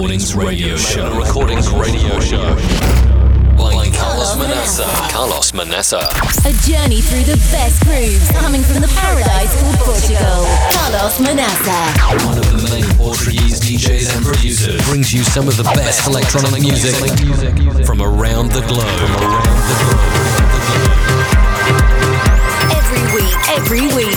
Recordings Radio Show. Magna Recordings Radio Show. By Carlos Manaça. Carlos Manaça. A journey through the best grooves coming from the paradise called Portugal. Carlos Manaça. One of the main Portuguese DJs and producers brings you some of the best electronic music from around the globe. From around the globe. Every week, every week.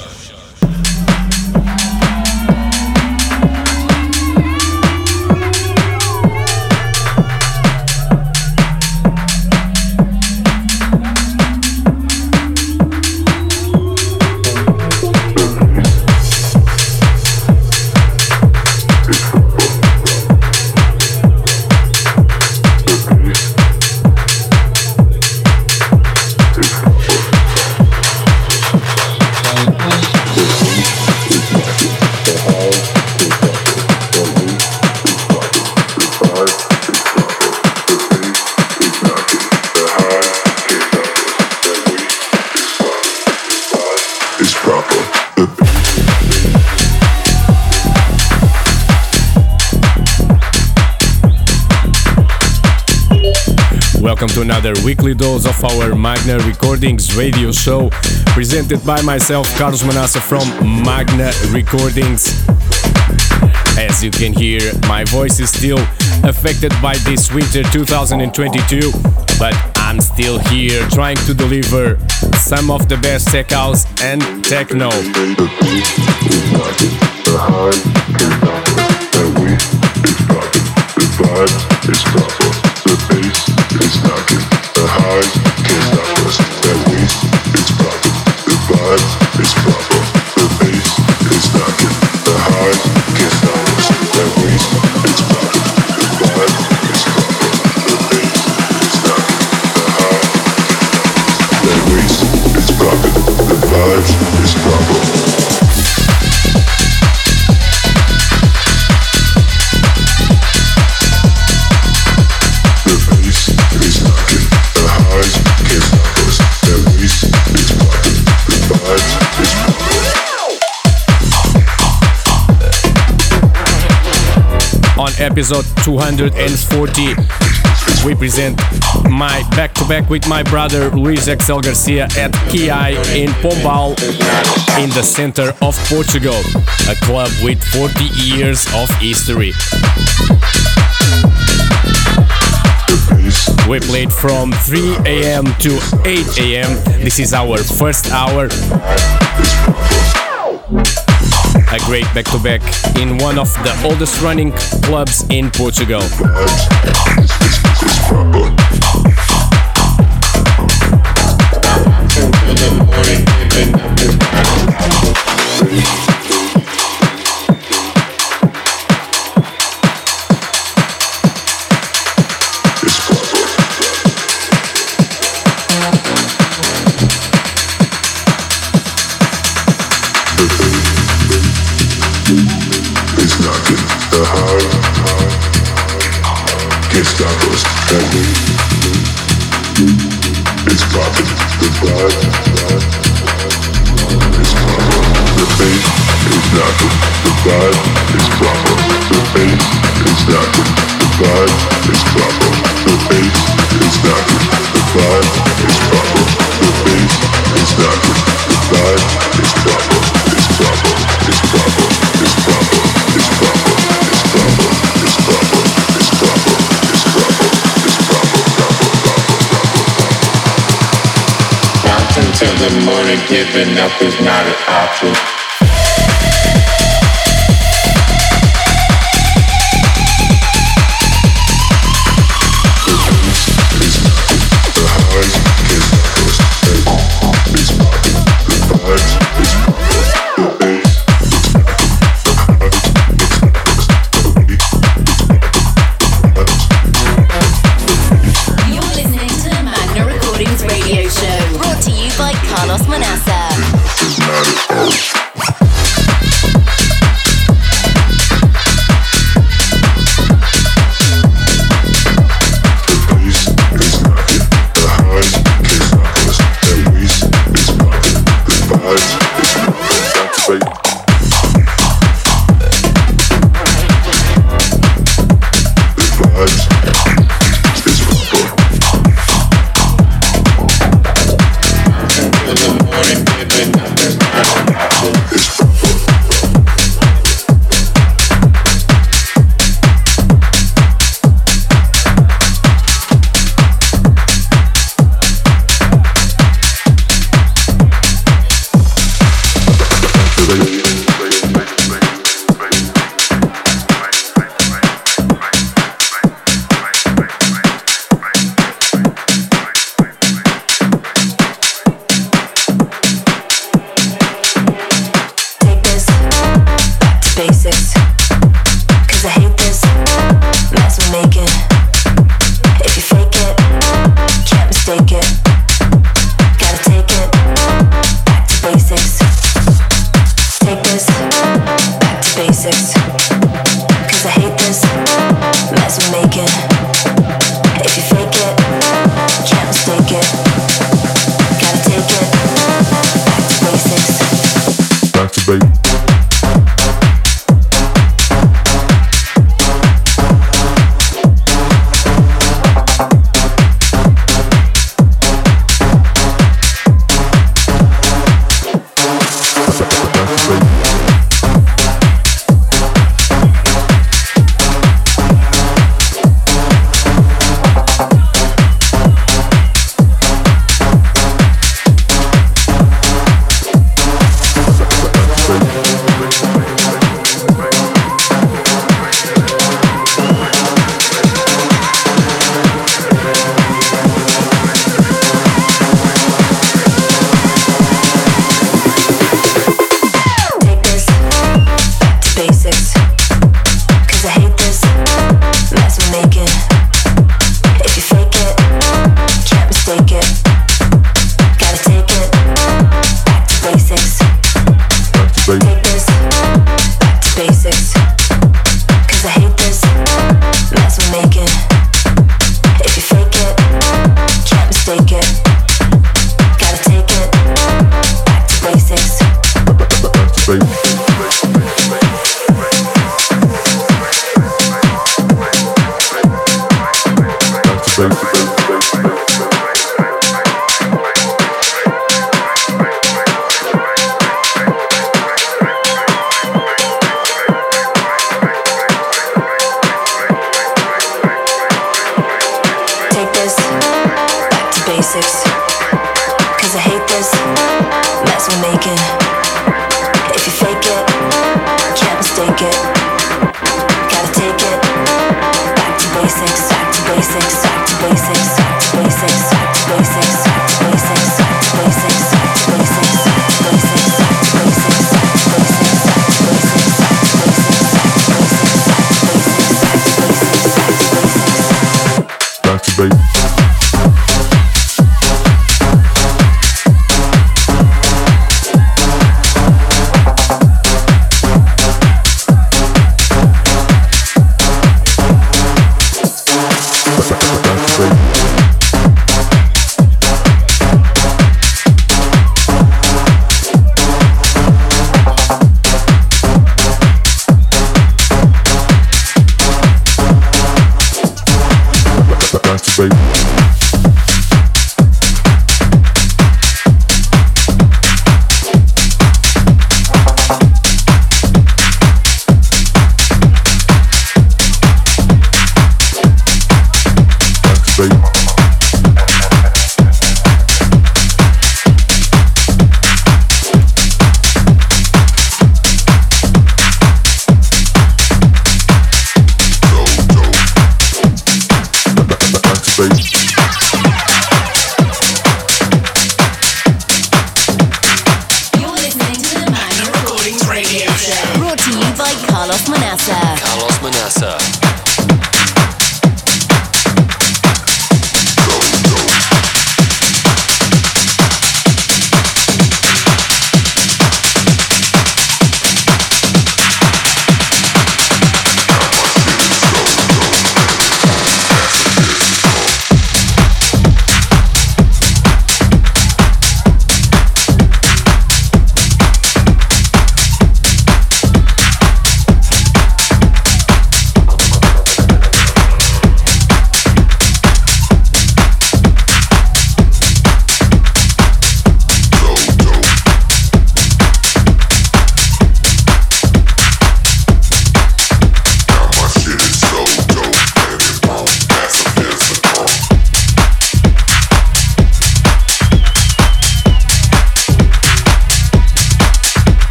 Welcome to another weekly dose of our Magna Recordings radio show, presented by myself, Carlos Manaça from Magna Recordings. As you can hear, my voice is still affected by this winter 2022, but I'm still here trying to deliver some of the best tech house and techno is knocking. Episode 240 we present my back-to-back with my brother Luis XL Garcia at Kiay in Pombal in the center of Portugal, a club with 40 years of history. We played from 3 a.m. to 8 a.m. This is our first hour a great back to back in one of the oldest running clubs in Portugal. Giving up is not an option.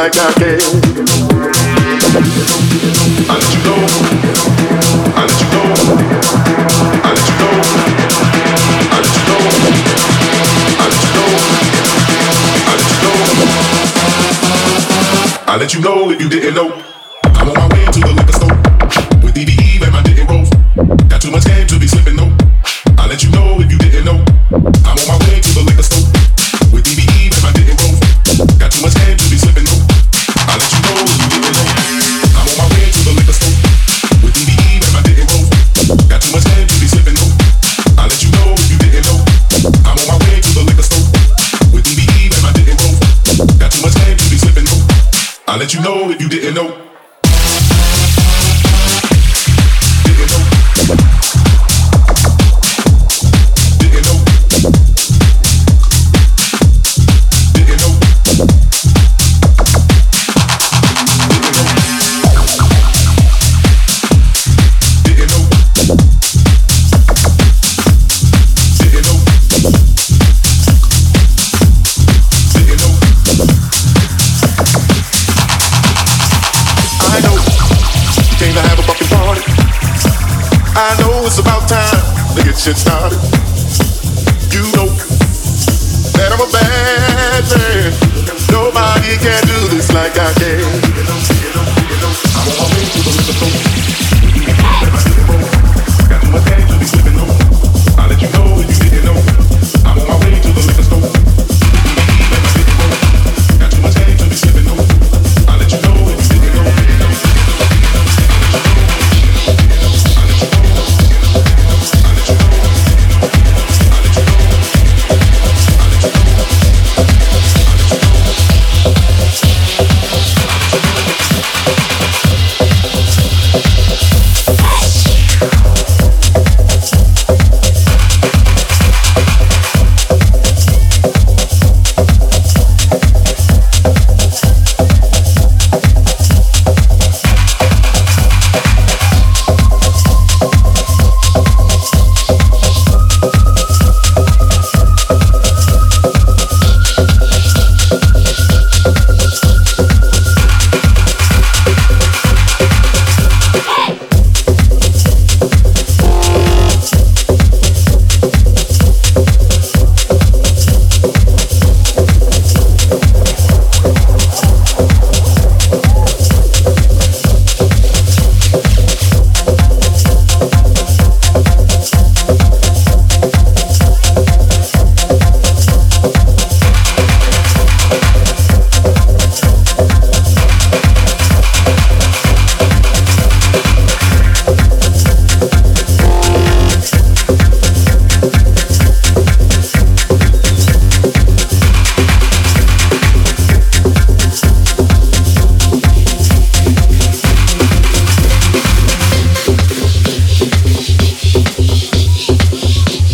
like a king.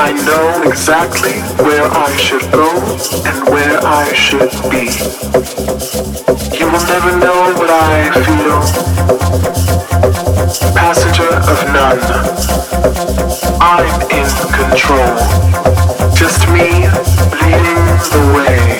I know exactly where I should go and where I should be. You will never know what I feel. Passenger of none. I'm in control. Just me leading the way.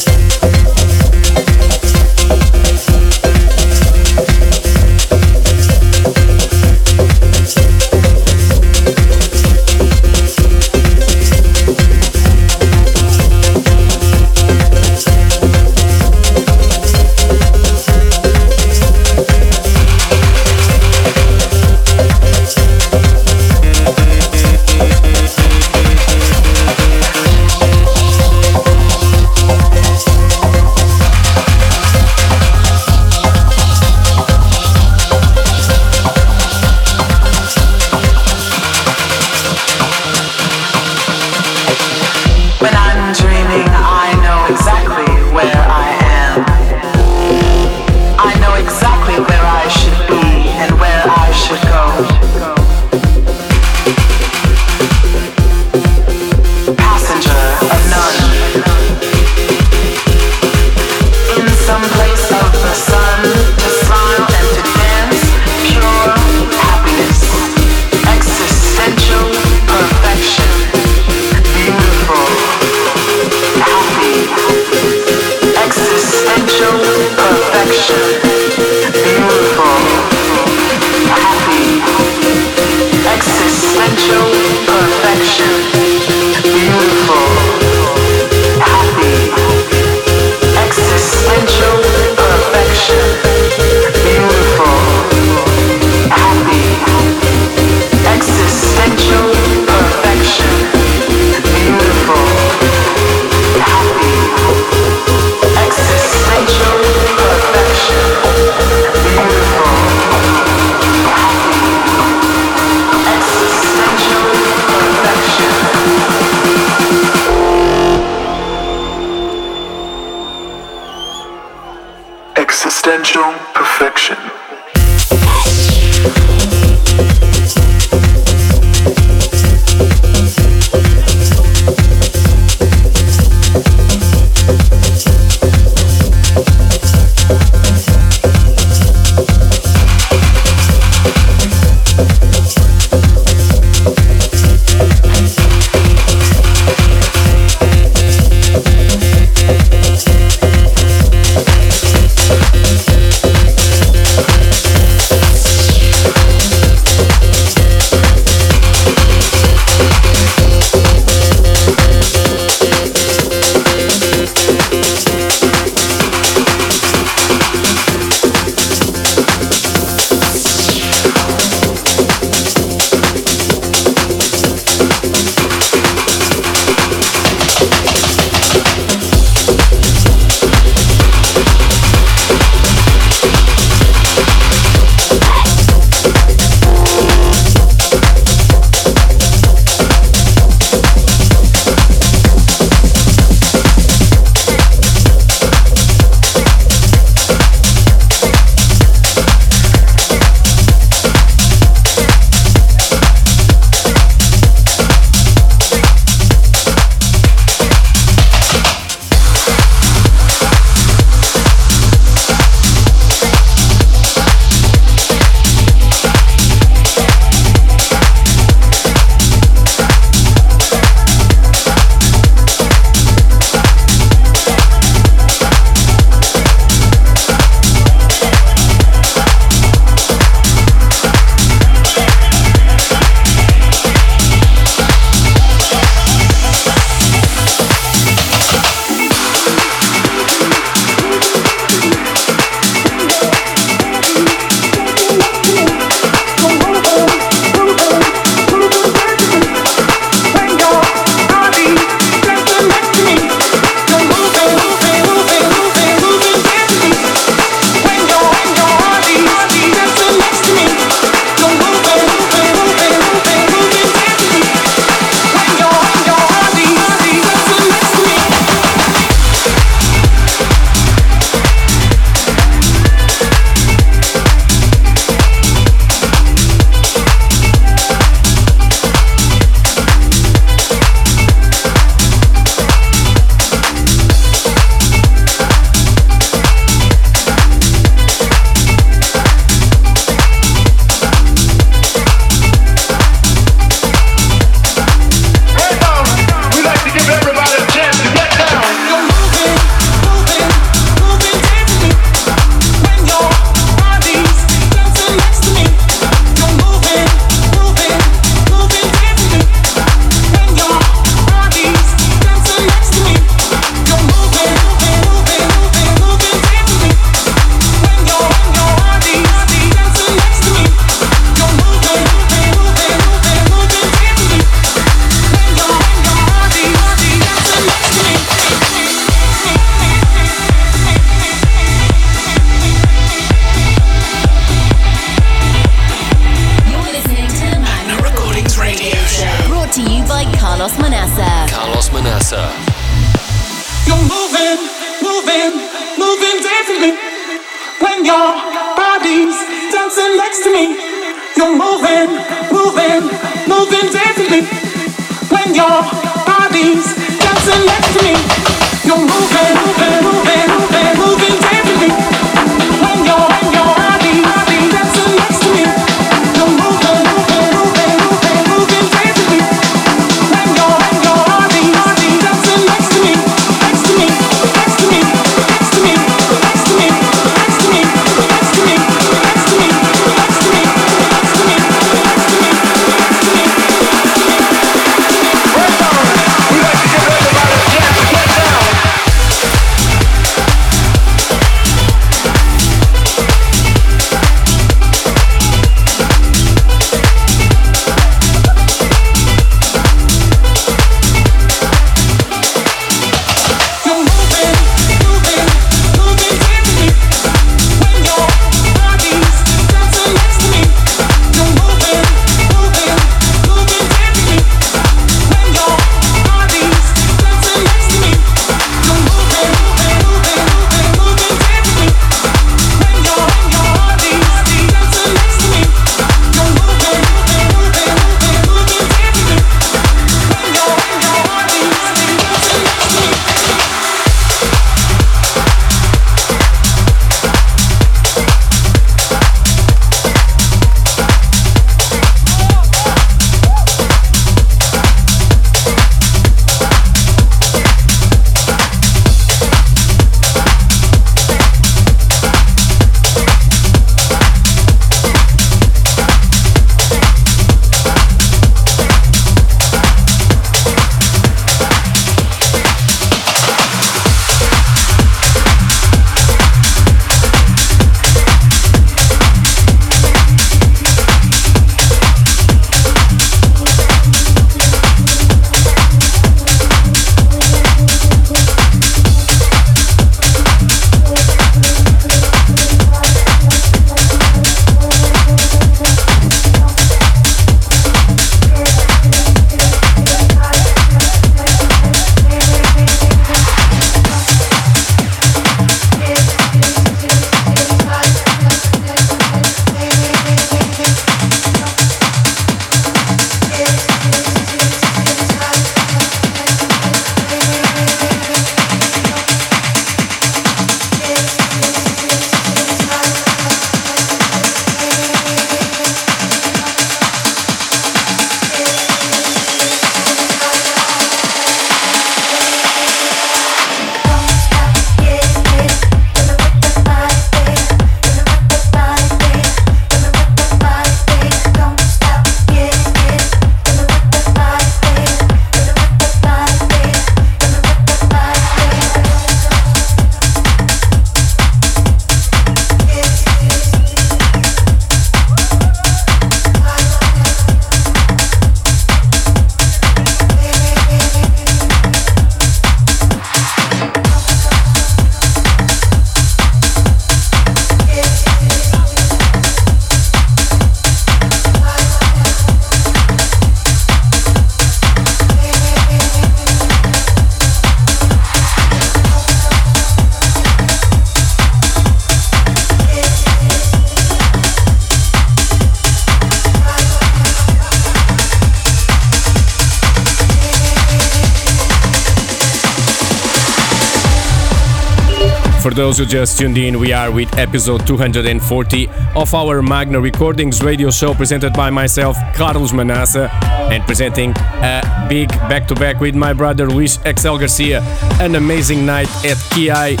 Those who just tuned in, we are with episode 240 of our Magna Recordings radio show presented by myself, Carlos Manaça, and presenting a big back to back with my brother Luis XL Garcia. An amazing night at Kiay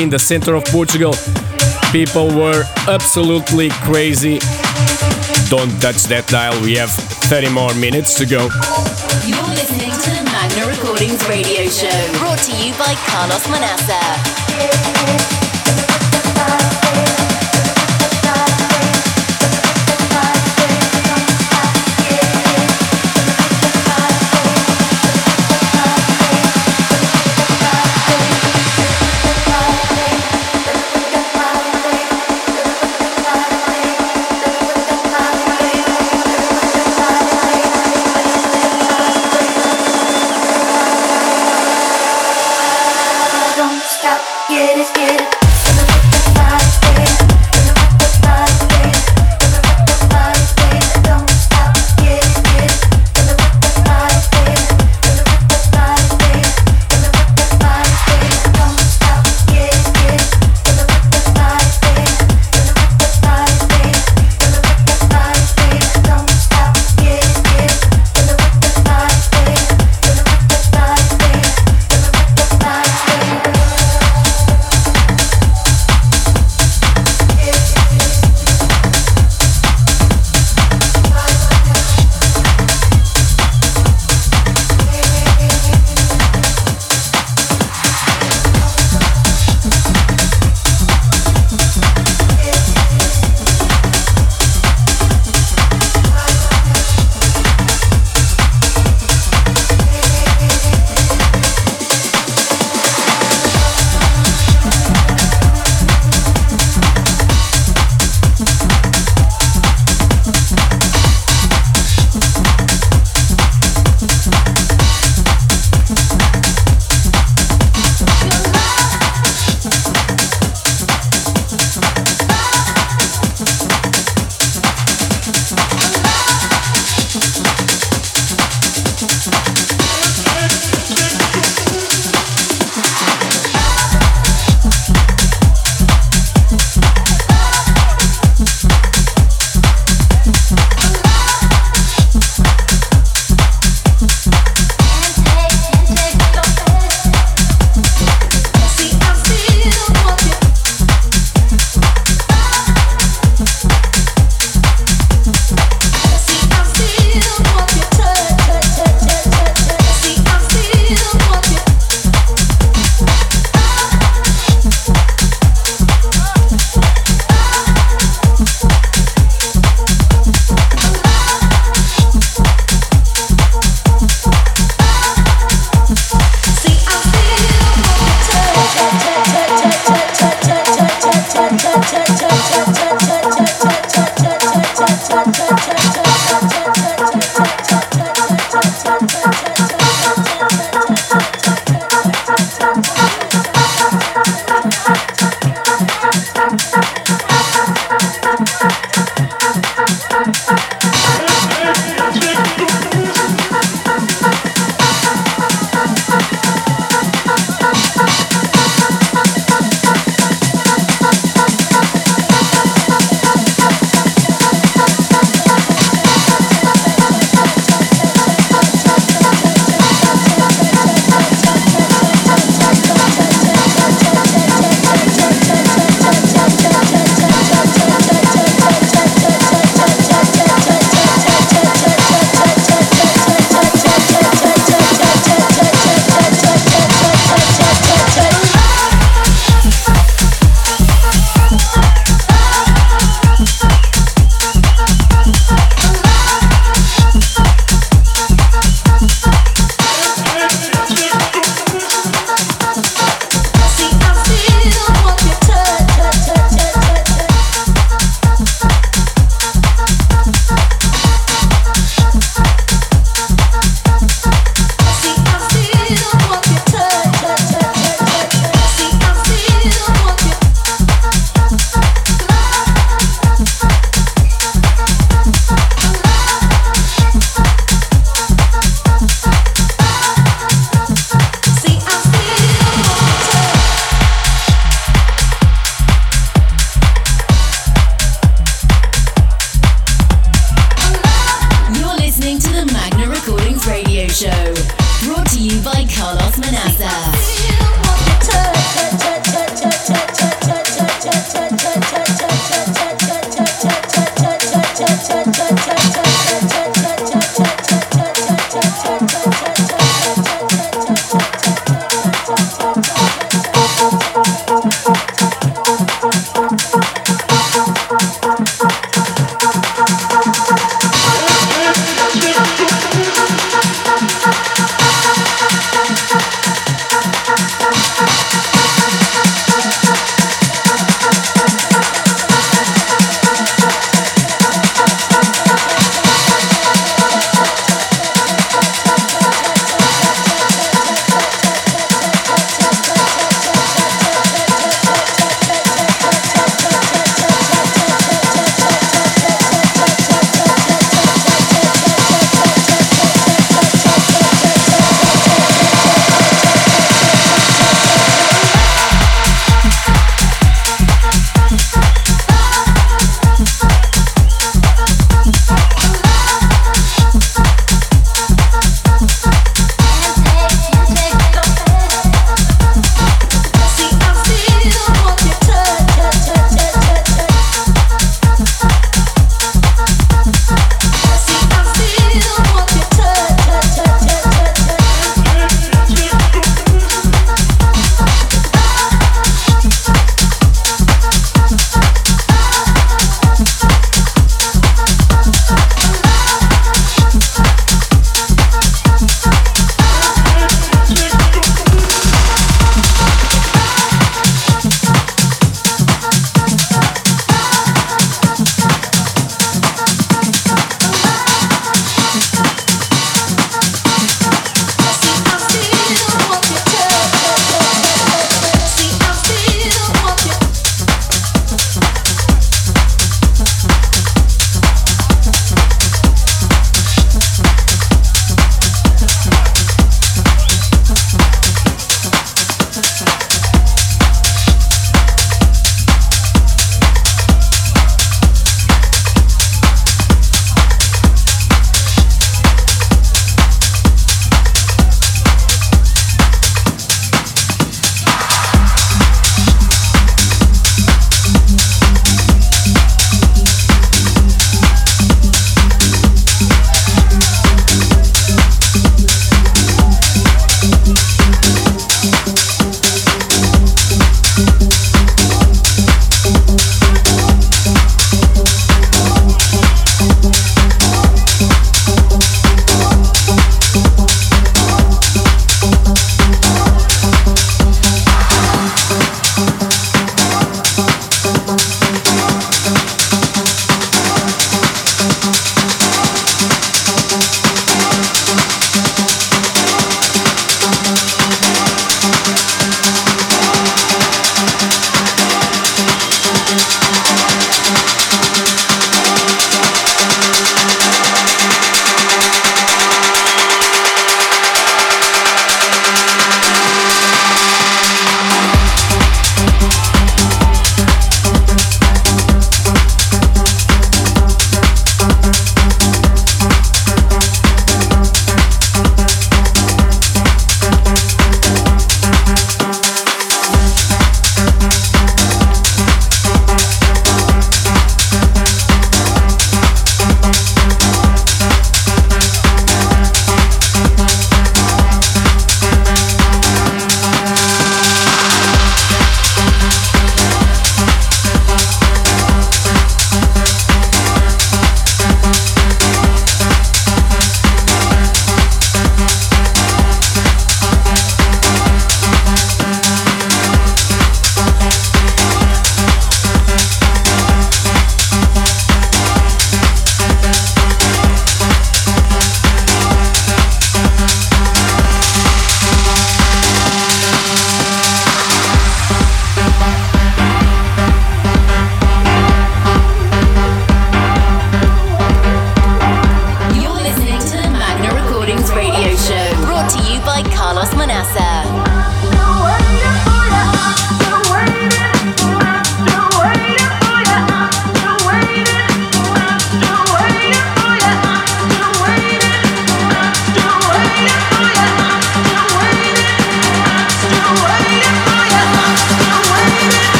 in the center of Portugal. People were absolutely crazy. Don't touch that dial, we have 30 more minutes to go. Recordings radio show, brought to you by Carlos Manaça.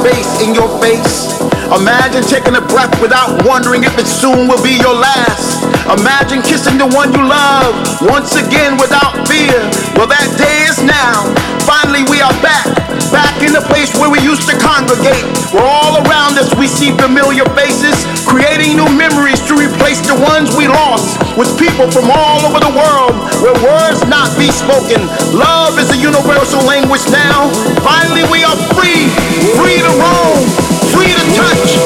bass in your face. Imagine taking a breath without wondering if it soon will be your last. Imagine kissing the one you love once again without fear. Well, that day is now. Finally, we are back, back in the place where we used to congregate. Where all around us we see familiar faces, creating new memories to replace the ones we lost with people from all over the world where words not be spoken. Love is a universal language now. Finally, we are free, free to roam, free to touch,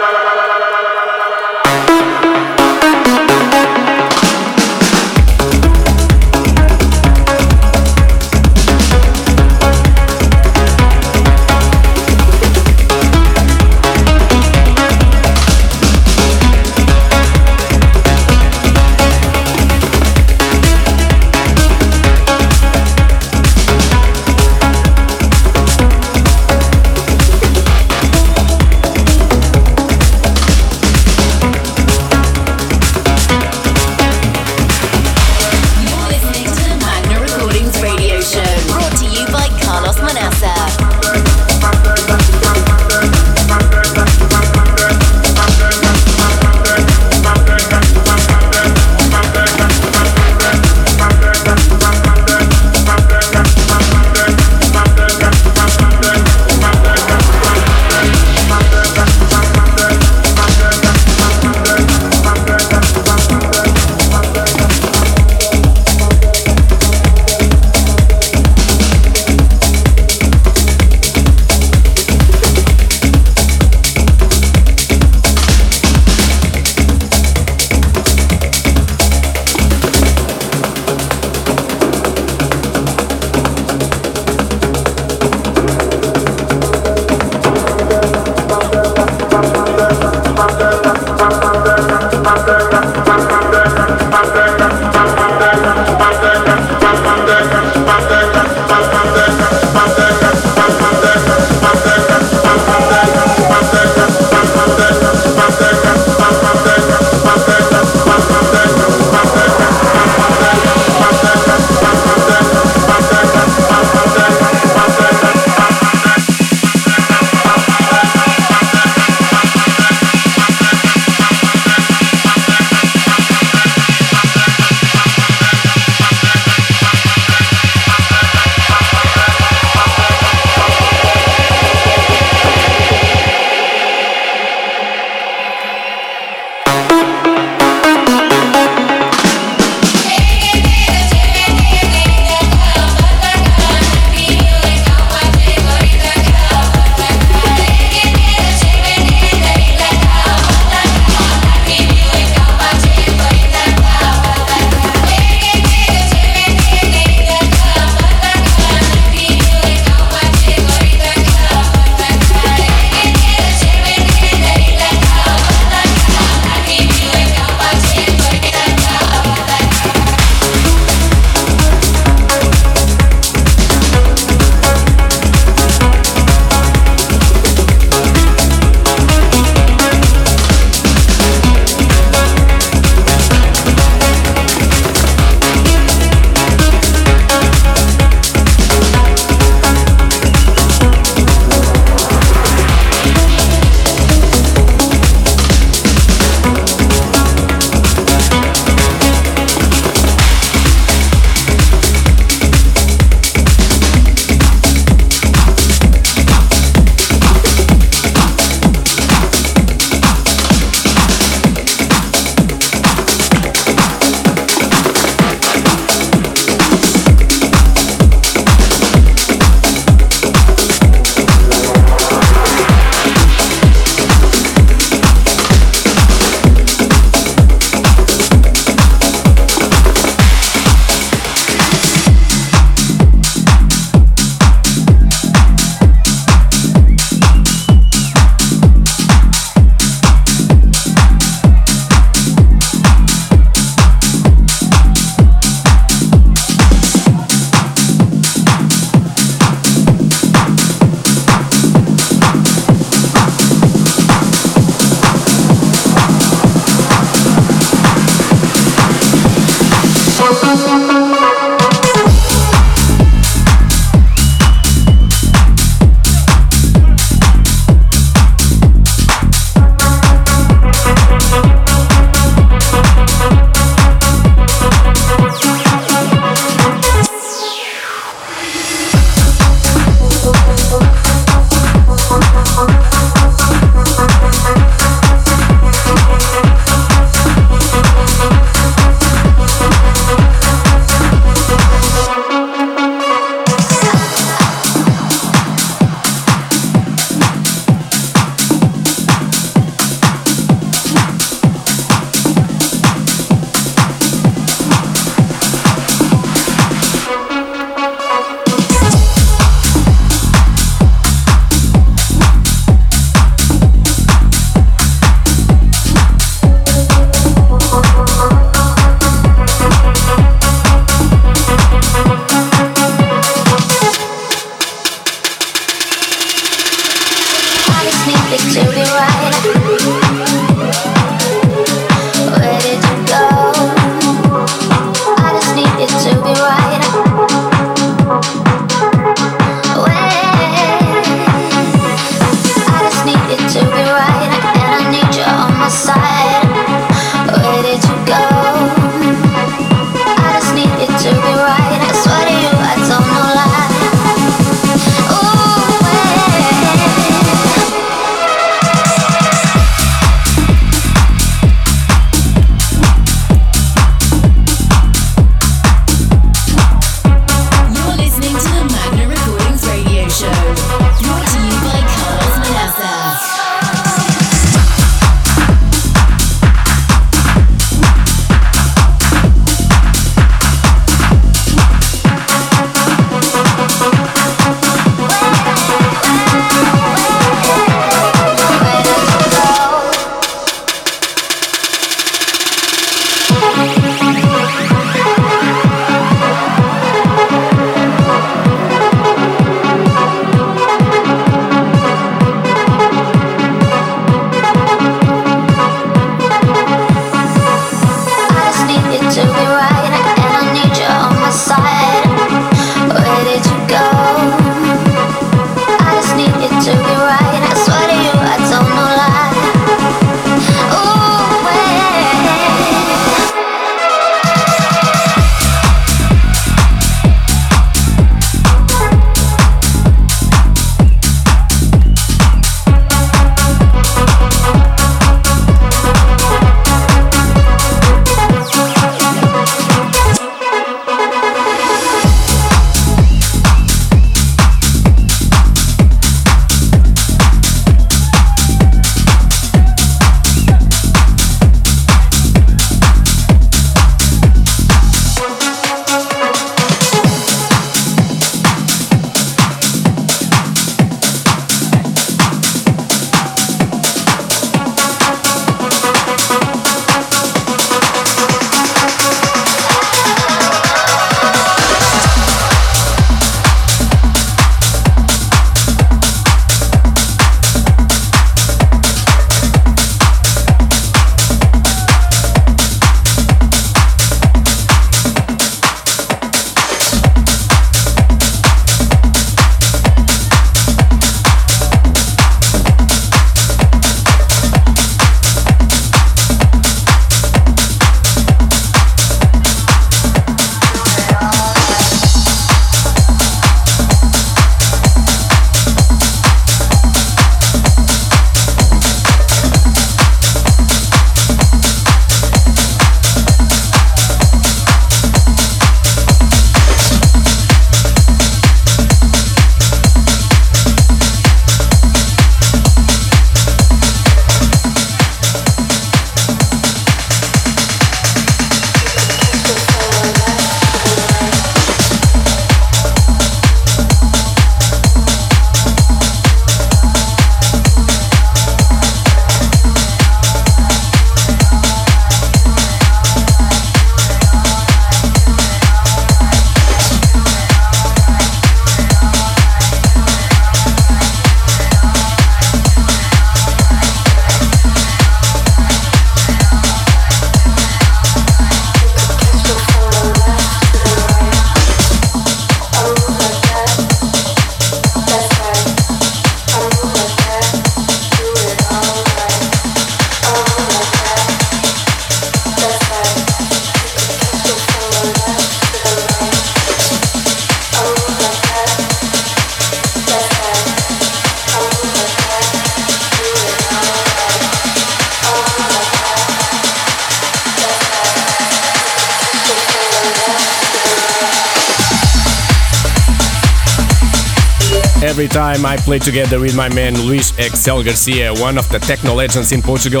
I play together with my man Luis XL Garcia, one of the techno legends in Portugal.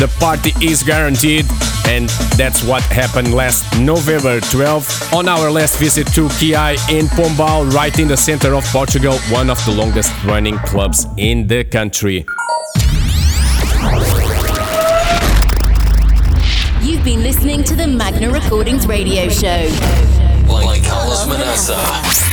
The party is guaranteed, and that's what happened last November 12 on our last visit to Kiay in Pombal, right in the center of Portugal, one of the longest running clubs in the country. You've been listening to the Magna Recordings radio show. Like Carlos Manaça.